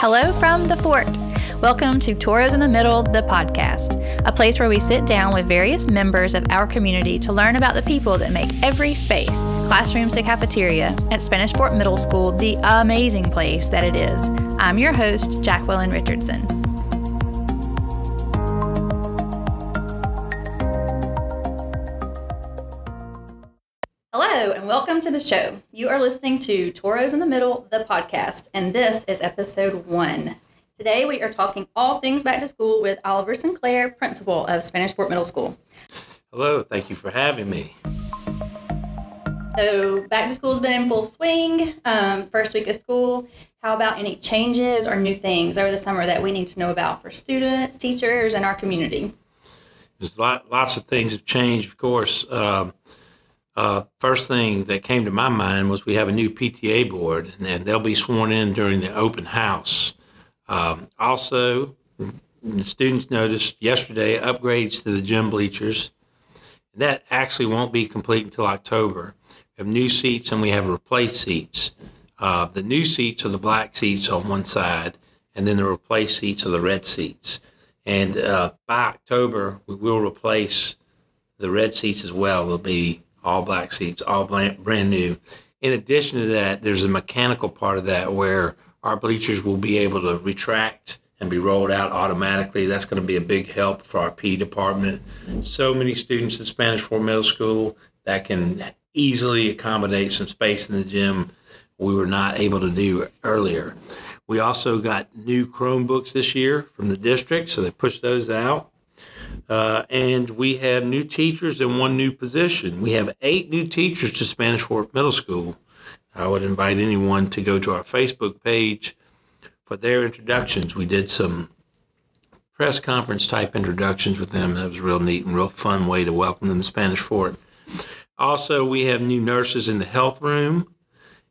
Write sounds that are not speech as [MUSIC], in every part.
Hello from the fort. Welcome to Toros in the Middle, the podcast, a place where we sit down with various members of our community to learn about the people that make every space, classrooms to cafeteria, at Spanish Fort Middle School the amazing place that it is. I'm your host, Jacqueline Richardson. Welcome to the show. You are listening to Toros in the Middle, the podcast, and this is episode one. Today we are talking all things back to school with Oliver Sinclair, principal of Spanish Fort Middle School. Hello, thank you for having me. So, back to school's been in full swing. Um, first week of school. How about any changes or new things over the summer that we need to know about for students, teachers, and our community? There's lot, lots of things have changed, of course. Um, uh, first thing that came to my mind was we have a new PTA board, and, and they'll be sworn in during the open house. Um, also, the students noticed yesterday upgrades to the gym bleachers. That actually won't be complete until October. We have new seats and we have replaced seats. Uh, the new seats are the black seats on one side, and then the replaced seats are the red seats. And uh, by October, we will replace the red seats as well. Will be all black seats, all brand new. In addition to that, there's a mechanical part of that where our bleachers will be able to retract and be rolled out automatically. That's going to be a big help for our P department. So many students at Spanish Fort Middle School that can easily accommodate some space in the gym we were not able to do earlier. We also got new Chromebooks this year from the district, so they pushed those out. Uh, and we have new teachers and one new position. We have eight new teachers to Spanish Fort Middle School. I would invite anyone to go to our Facebook page for their introductions. We did some press conference type introductions with them. That was a real neat and real fun way to welcome them to Spanish Fort. Also, we have new nurses in the health room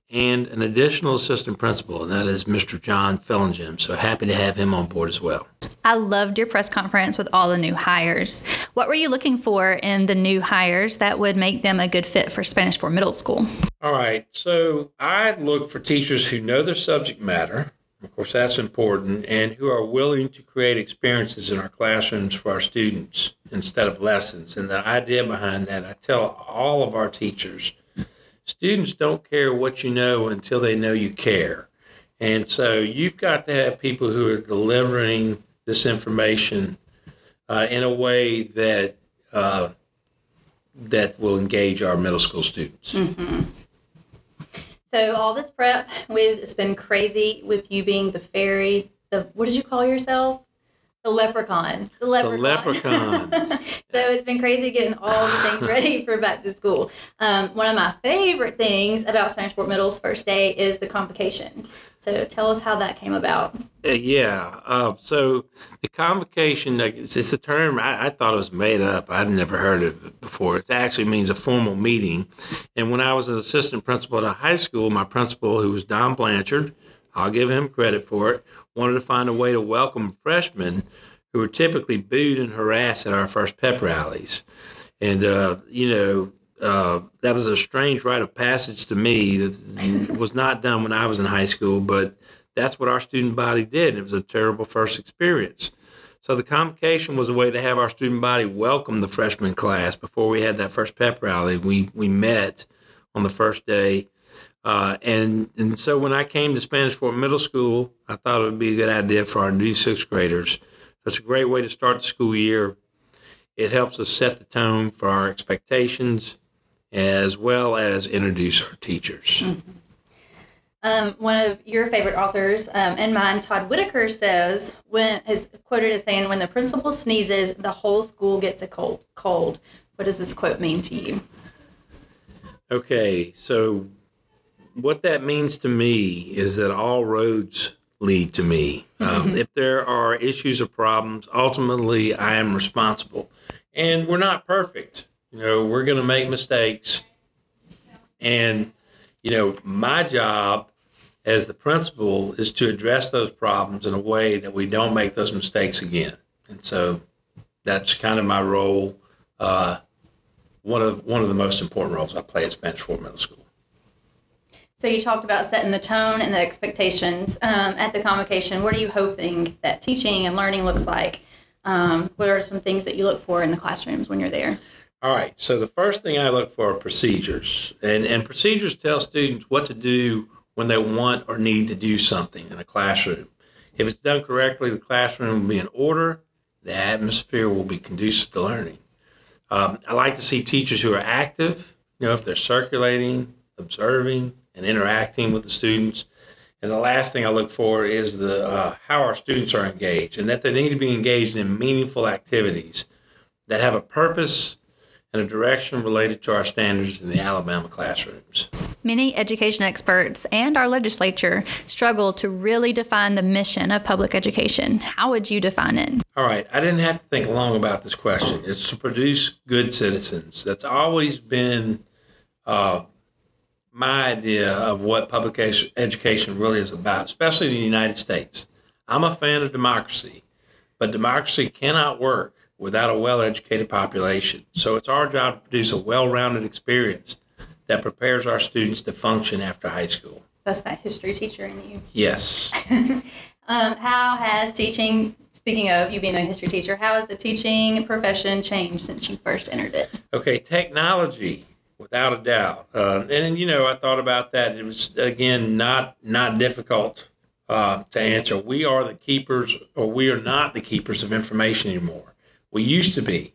and an additional assistant principal, and that is Mr. John Fellingen. So happy to have him on board as well. I loved your press conference with all the new hires. What were you looking for in the new hires that would make them a good fit for Spanish Fort Middle School? All right. So I look for teachers who know their subject matter. Of course, that's important, and who are willing to create experiences in our classrooms for our students instead of lessons. And the idea behind that, I tell all of our teachers students don't care what you know until they know you care. And so you've got to have people who are delivering this information uh, in a way that uh, that will engage our middle school students. Mm-hmm. So all this prep with it's been crazy with you being the fairy. The what did you call yourself? The leprechaun. The leprechaun. The leprechaun. [LAUGHS] so it's been crazy getting all the things [LAUGHS] ready for back to school. Um, one of my favorite things about Spanish Fort Middle's first day is the convocation. So tell us how that came about. Uh, yeah. Uh, so the convocation, it's, it's a term I, I, thought it was made up. I'd never heard of it before. It actually means a formal meeting. And when I was an assistant principal at a high school, my principal, who was Don Blanchard, I'll give him credit for it, wanted to find a way to welcome freshmen who were typically booed and harassed at our first pep rallies. And, uh, you know, uh, that was a strange rite of passage to me that was not done when I was in high school, but that's what our student body did. It was a terrible first experience. So the convocation was a way to have our student body welcome the freshman class before we had that first pep rally. We we met on the first day uh, and and so when I came to Spanish Fort Middle School, I thought it would be a good idea for our new sixth graders. So it's a great way to start the school year. It helps us set the tone for our expectations, as well as introduce our teachers. Mm-hmm. Um, one of your favorite authors um, and mine, Todd Whitaker, says when is quoted as saying, "When the principal sneezes, the whole school gets a cold." Cold. What does this quote mean to you? Okay, so what that means to me is that all roads lead to me. Um, if there are issues or problems, ultimately I am responsible. And we're not perfect. You know, we're going to make mistakes. And, you know, my job as the principal is to address those problems in a way that we don't make those mistakes again. And so that's kind of my role. Uh, one of one of the most important roles I play at Spanish Fort Middle School. So you talked about setting the tone and the expectations um, at the convocation. What are you hoping that teaching and learning looks like? Um, what are some things that you look for in the classrooms when you're there? All right. So the first thing I look for are procedures, and and procedures tell students what to do when they want or need to do something in a classroom. If it's done correctly, the classroom will be in order. The atmosphere will be conducive to learning. Um, I like to see teachers who are active. You know, if they're circulating, observing, and interacting with the students. And the last thing I look for is the uh, how our students are engaged, and that they need to be engaged in meaningful activities that have a purpose and a direction related to our standards in the Alabama classrooms. Many education experts and our legislature struggle to really define the mission of public education. How would you define it? All right, I didn't have to think long about this question. It's to produce good citizens. That's always been uh, my idea of what public education really is about, especially in the United States. I'm a fan of democracy, but democracy cannot work without a well educated population. So it's our job to produce a well rounded experience that prepares our students to function after high school. That's that history teacher in you. Yes. [LAUGHS] um, how has teaching, speaking of you being a history teacher, how has the teaching profession changed since you first entered it? Okay, technology without a doubt. Uh, and you know, I thought about that. It was again not not difficult uh, to answer. We are the keepers, or we are not the keepers of information anymore. We used to be.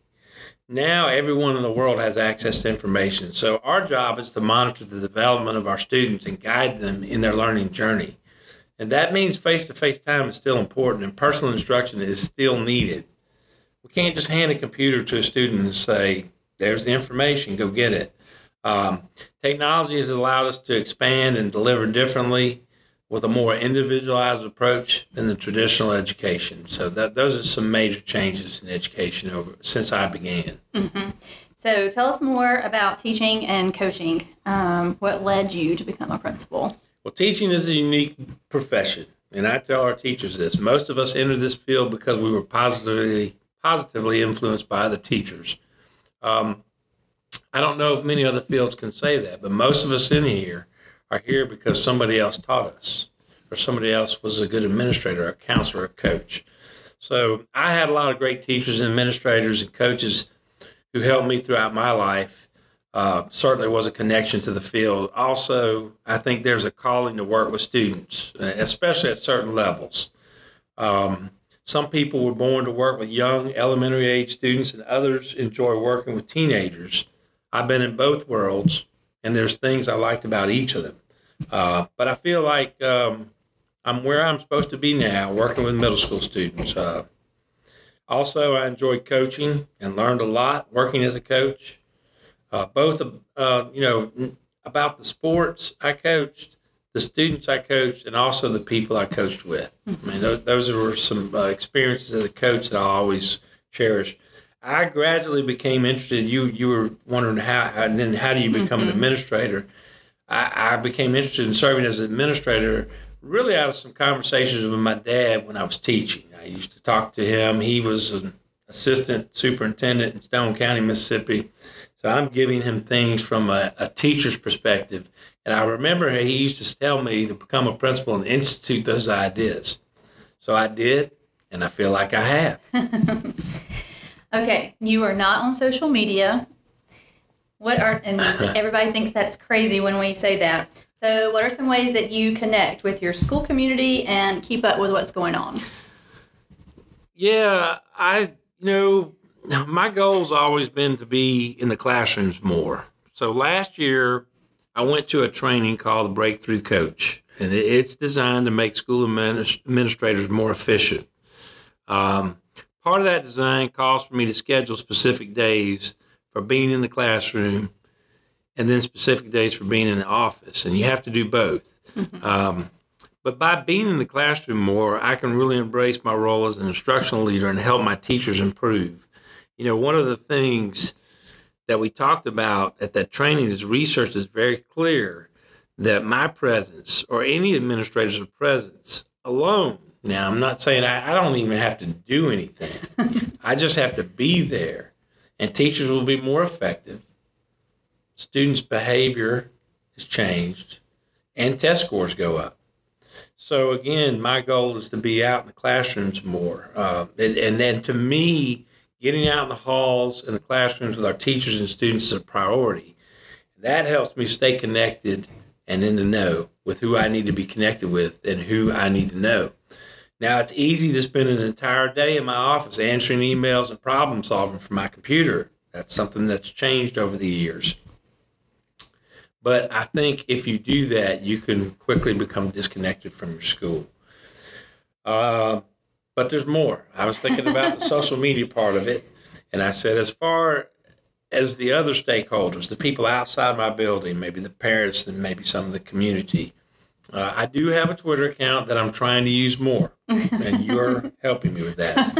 Now everyone in the world has access to information. So our job is to monitor the development of our students and guide them in their learning journey. And that means face to face time is still important and personal instruction is still needed. We can't just hand a computer to a student and say, there's the information, go get it. Um, technology has allowed us to expand and deliver differently with a more individualized approach than the traditional education. So that those are some major changes in education over since I began. Mm-hmm. So tell us more about teaching and coaching. Um, what led you to become a principal? Well, teaching is a unique profession, and I tell our teachers this. Most of us entered this field because we were positively positively influenced by the teachers. Um, I don't know if many other fields can say that, but most of us in here are here because somebody else taught us, or somebody else was a good administrator, a counselor, a coach. So I had a lot of great teachers and administrators and coaches who helped me throughout my life. Uh, certainly was a connection to the field. Also, I think there's a calling to work with students, especially at certain levels. Um, some people were born to work with young elementary age students, and others enjoy working with teenagers. I've been in both worlds, and there's things I liked about each of them. Uh, but I feel like um, I'm where I'm supposed to be now, working with middle school students. Uh, also, I enjoyed coaching and learned a lot working as a coach. Uh, both, uh, you know, about the sports I coached, the students I coached, and also the people I coached with. I mean, those, those were some uh, experiences as a coach that I always cherish. I gradually became interested. You you were wondering how, and then how do you become mm-hmm. an administrator? I, I became interested in serving as an administrator really out of some conversations with my dad when I was teaching. I used to talk to him. He was an assistant superintendent in Stone County, Mississippi. So I'm giving him things from a, a, teacher's perspective. And I remember he used to tell me to become a principal and institute those ideas. So I did, and I feel like I have. [LAUGHS] Okay, you are not on social media. What are and [LAUGHS] everybody thinks that's crazy when we say that. So, what are some ways that you connect with your school community and keep up with what's going on? Yeah, I you know my goal's always been to be in the classrooms more. So last year I went to a training called the Breakthrough Coach, and it's designed to make school administrators more efficient. Um, Part of that design calls for me to schedule specific days for being in the classroom and then specific days for being in the office. And you have to do both. Mm-hmm. Um, but by being in the classroom more, I can really embrace my role as an instructional leader and help my teachers improve. You know, one of the things that we talked about at that training is research is very clear that my presence or any administrator's presence alone now, I'm not saying I, I don't even have to do anything. [LAUGHS] I just have to be there, and teachers will be more effective. Students' behavior has changed, and test scores go up. So again, my goal is to be out in the classrooms more, uh, and, and then to me, getting out in the halls and the classrooms with our teachers and students is a priority. That helps me stay connected and in the know with who I need to be connected with and who I need to know. Now, it's easy to spend an entire day in my office answering emails and problem solving from my computer. That's something that's changed over the years. But I think if you do that, you can quickly become disconnected from your school. Uh, but there's more. I was thinking about the [LAUGHS] social media part of it, and I said, as far as the other stakeholders, the people outside my building, maybe the parents and maybe some of the community, uh, I do have a Twitter account that I'm trying to use more, [LAUGHS] and you're helping me with that.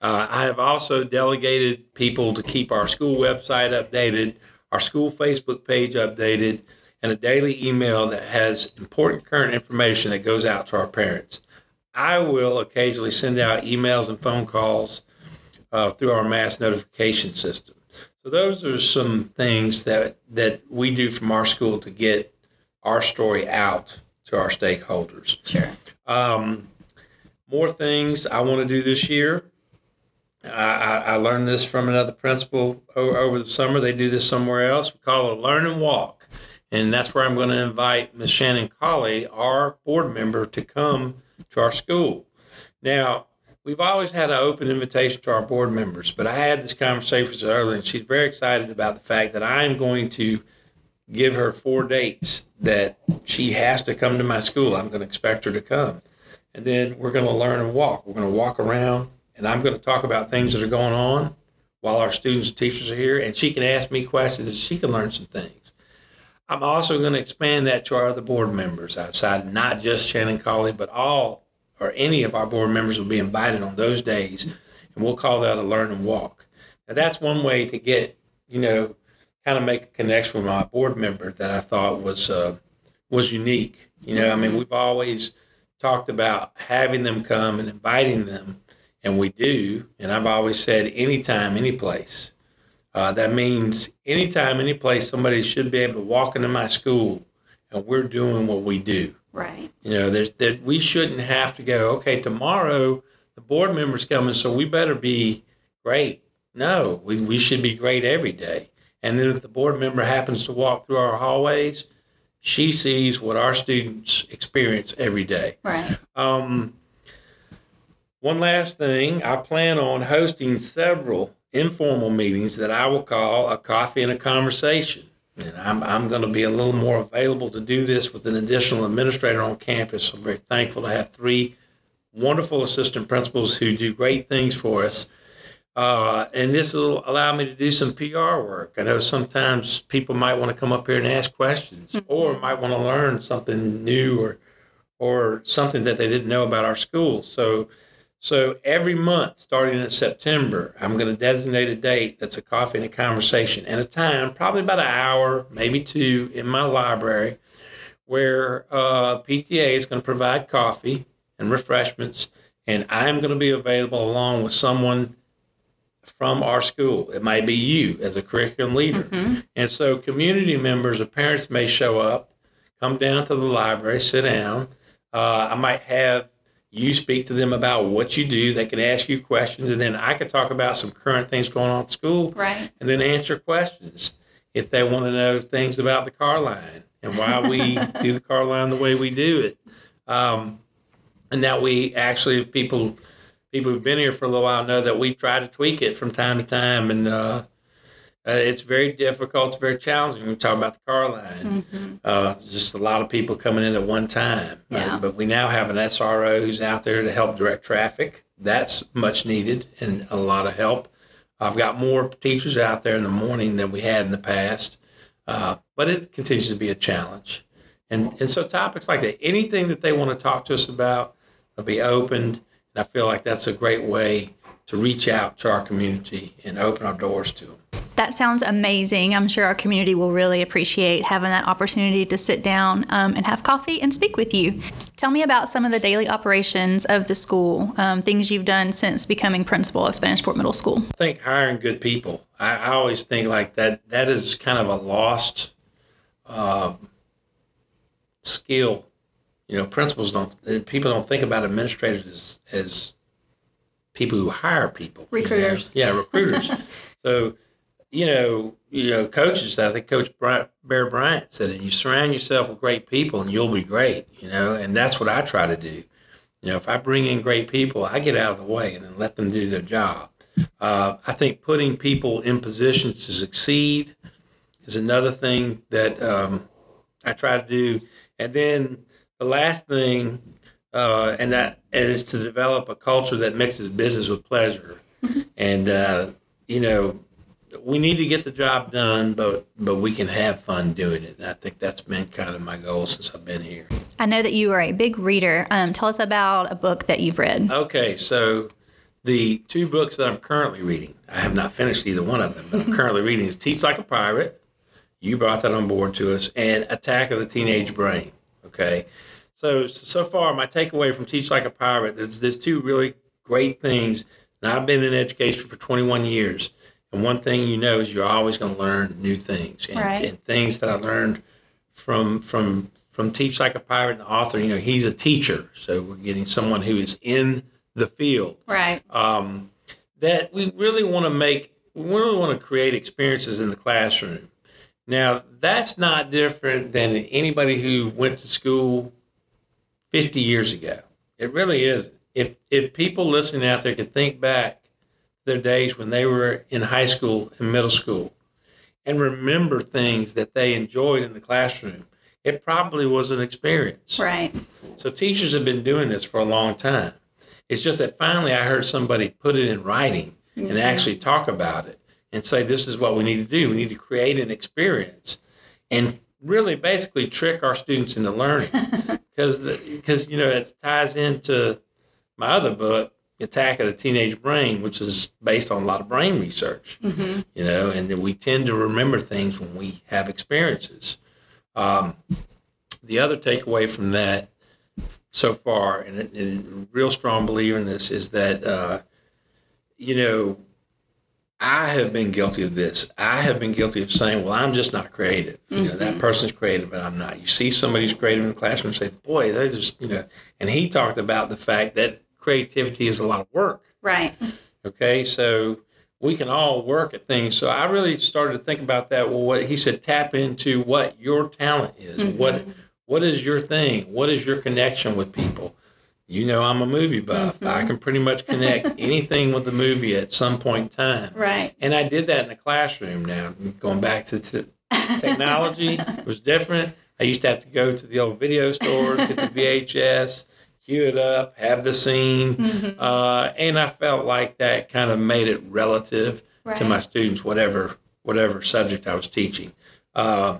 Uh, I have also delegated people to keep our school website updated, our school Facebook page updated, and a daily email that has important current information that goes out to our parents. I will occasionally send out emails and phone calls uh, through our mass notification system. So those are some things that that we do from our school to get our story out to our stakeholders. Sure. Um, more things I want to do this year. I, I, I learned this from another principal over, over the summer. They do this somewhere else. We call it a learn and walk. And that's where I'm going to invite Ms. Shannon Cauley, our board member, to come to our school. Now, we've always had an open invitation to our board members, but I had this conversation earlier, and she's very excited about the fact that I'm going to give her four dates that she has to come to my school. I'm going to expect her to come. And then we're going to learn and walk. We're going to walk around, and I'm going to talk about things that are going on while our students and teachers are here, and she can ask me questions and she can learn some things. I'm also going to expand that to our other board members outside, not just Shannon Cauley, but all or any of our board members will be invited on those days, and we'll call that a learn and walk. Now, that's one way to get, you know, kind of make a connection with my board member that I thought was uh, was unique. You know, I mean, we've always talked about having them come and inviting them, and we do. And I've always said, anytime, any place. Uh, that means anytime, any place, somebody should be able to walk into my school and we're doing what we do. Right. You know, there's that we shouldn't have to go, okay, tomorrow the board member's coming, so we better be great. No, we, we should be great every day. And then if the board member happens to walk through our hallways, she sees what our students experience every day. Right. Um, one last thing, I plan on hosting several informal meetings that I will call a coffee and a conversation. And I'm, I'm going to be a little more available to do this with an additional administrator on campus. I'm very thankful to have three wonderful assistant principals who do great things for us. Uh, and this will allow me to do some PR work. I know sometimes people might want to come up here and ask questions or might want to learn something new or, or something that they didn't know about our school. So so every month, starting in September, I'm going to designate a date that's a coffee and a conversation and a time, probably about an hour, maybe two, in my library, where uh, PTA is going to provide coffee and refreshments, and I'm going to be available along with someone from our school. It might be you as a curriculum leader. Mm-hmm. And so community members or parents may show up, come down to the library, sit down. Uh, I might have you speak to them about what you do. They can ask you questions, and then I could talk about some current things going on at school, Right. and then answer questions if they want to know things about the car line and why we [LAUGHS] do the car line the way we do it. Um, and that we actually people people who've been here for a little while know that we've tried to tweak it from time to time, and uh, uh, it's very difficult. It's very challenging we talk about the car line. Mm-hmm. Uh, just a lot of people coming in at one time. Yeah. But we now have an SRO who's out there to help direct traffic. That's much needed and a lot of help. I've got more teachers out there in the morning than we had in the past, uh, but it continues to be a challenge. And, and so topics like that, anything that they want to talk to us about, will be opened. And I feel like that's a great way to reach out to our community and open our doors to them. That sounds amazing. I'm sure our community will really appreciate having that opportunity to sit down um, and have coffee and speak with you. Tell me about some of the daily operations of the school, um, things you've done since becoming principal of Spanish Fort Middle School. I think hiring good people. I, I always think like that. That is kind of a lost, uh, skill. You know, principals don't. People don't think about administrators as, as people who hire people. you know? Recruiters. Yeah, recruiters. [LAUGHS] so, you know, you know, coaches. I think Coach Bryant, Bear Bryant said it. You surround yourself with great people, and you'll be great. You know, and that's what I try to do. You know, if I bring in great people, I get out of the way and then let them do their job. Uh, I think putting people in positions to succeed is another thing that um, I try to do. And then the last thing, uh, and that is to develop a culture that mixes business with pleasure. [LAUGHS] and uh, you know, we need to get the job done, but but we can have fun doing it. And I think that's been kind of my goal since I've been here. I know that you are a big reader. Um, tell us about a book that you've read. Okay, so the two books that I'm currently reading, I have not finished either one of them, but I'm [LAUGHS] currently reading is Teach Like a Pirate. You brought that on board to us, and Attack of the Teenage Brain. Okay, so so far my takeaway from Teach Like a Pirate, there's there's two really great things. And I've been in education for 21 years, and one thing you know is you're always going to learn new things, and, Right. and things that I learned from from from Teach Like a Pirate and the author. You know, he's a teacher, so we're getting someone who is in the field. Right. Um, that we really want to make, we really want to create experiences in the classroom. Now, that's not different than anybody who went to school 50 years ago. It really isn't. If if people listening out there could think back their days when they were in high school and middle school and remember things that they enjoyed in the classroom, it probably was an experience. Right. So teachers have been doing this for a long time. It's just that finally I heard somebody put it in writing and mm-hmm. actually talk about it and say this is what we need to do. We need to create an experience and really basically trick our students into learning [LAUGHS] because because you know it ties into my other book attack of the teenage brain which is based on a lot of brain research Mm-hmm. you know and we tend to remember things when we have experiences um, the other takeaway from that so far and, a- and real strong believer in this is that uh, you know I have been guilty of this. I have been guilty of saying, "Well, I'm just not creative." You know, that mm-hmm. person's creative, but I'm not. You see somebody who's creative in the classroom, and say, "Boy, they just," you know. And he talked about the fact that creativity is a lot of work. Right. Okay, so we can all work at things. So I really started to think about that. Well, what he said, tap into what your talent is. What mm-hmm. what is your thing? What is your connection with people? You know, I'm a movie buff. I can pretty much connect [LAUGHS] anything with the movie at some point in time. Right. And I did that in the classroom now. Going back to, to technology it [LAUGHS] was different. I used to have to go to the old video stores, get the [LAUGHS] VHS, cue it up, have the scene. Uh, and I felt like that kind of made it relative to my students, whatever whatever subject I was teaching. Uh,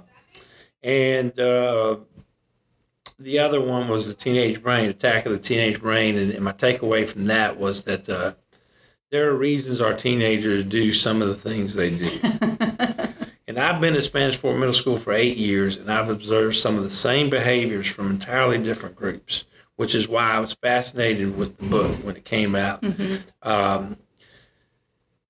and uh, the other one was the teenage brain, attack of the teenage brain. And, and my takeaway from that was that uh, there are reasons our teenagers do some of the things they do. [LAUGHS] and I've been at Spanish Fort Middle School for eight years, and I've observed some of the same behaviors from entirely different groups, which is why I was fascinated with the book when it came out. Um,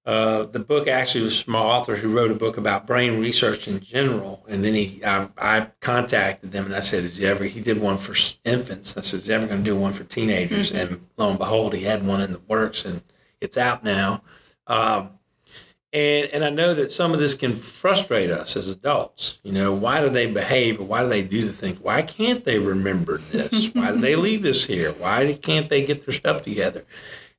uh, the book actually was from an author who wrote a book about brain research in general, and then he, I, I contacted them and I said, "Is he ever?" He did one for infants. I said, "Is he ever going to do one for teenagers?" And lo and behold, he had one in the works, and it's out now. Um, and and I know that some of this can frustrate us as adults. You know, why do they behave or why do they do the things? Why can't they remember this? why do they [LAUGHS] leave this here? Why can't they get their stuff together?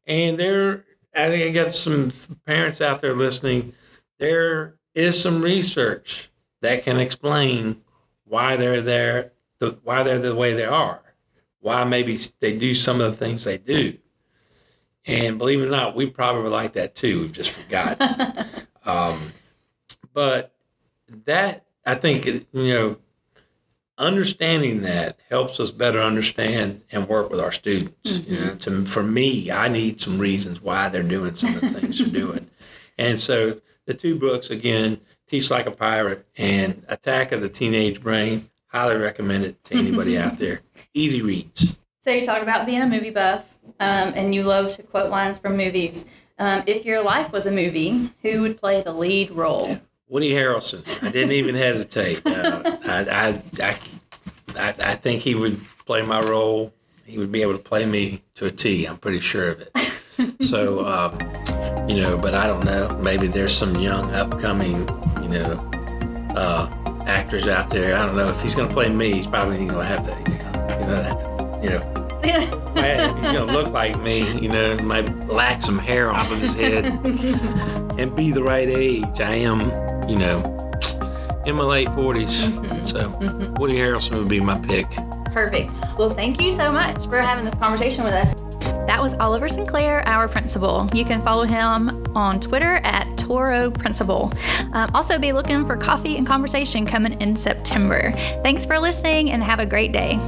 And there, I think I got some parents out there listening. There is some research that can explain why they're there, the, why they're the way they are, why maybe they do some of the things they do. And believe it or not, we probably like that too. We've just forgotten. [LAUGHS] um, but that I think you know, understanding that helps us better understand and work with our students. You know, to, for me, I need some reasons why they're doing some of the things they're doing, and so the two books again, Teach Like a Pirate and Attack of the Teenage Brain. Highly recommend it to anybody out there. Easy reads. So you talked about being a movie buff, um, and you love to quote lines from movies. Um, if your life was a movie, who would play the lead role? Woody Harrelson. I didn't even hesitate. Uh, I, I, I, I, I think he would play my role. He would be able to play me to a T. I'm pretty sure of it. so, um, you know, but I don't know. Maybe there's some young, upcoming, you know, uh, actors out there. I don't know if he's going to play me. He's probably going to have to. He's going to have to, you know. [LAUGHS] he's gonna look like me, you know, might lack some hair off of his head, [LAUGHS] and be the right age. I am, you know, in my late 40s. Mm-hmm. So Woody Harrelson would be my pick. Perfect. Well, thank you so much for having this conversation with us. That was Oliver Sinclair, our principal. You can follow him on Twitter at Toro Principal. Um, also, be looking for coffee and conversation coming in September. Thanks for listening and have a great day.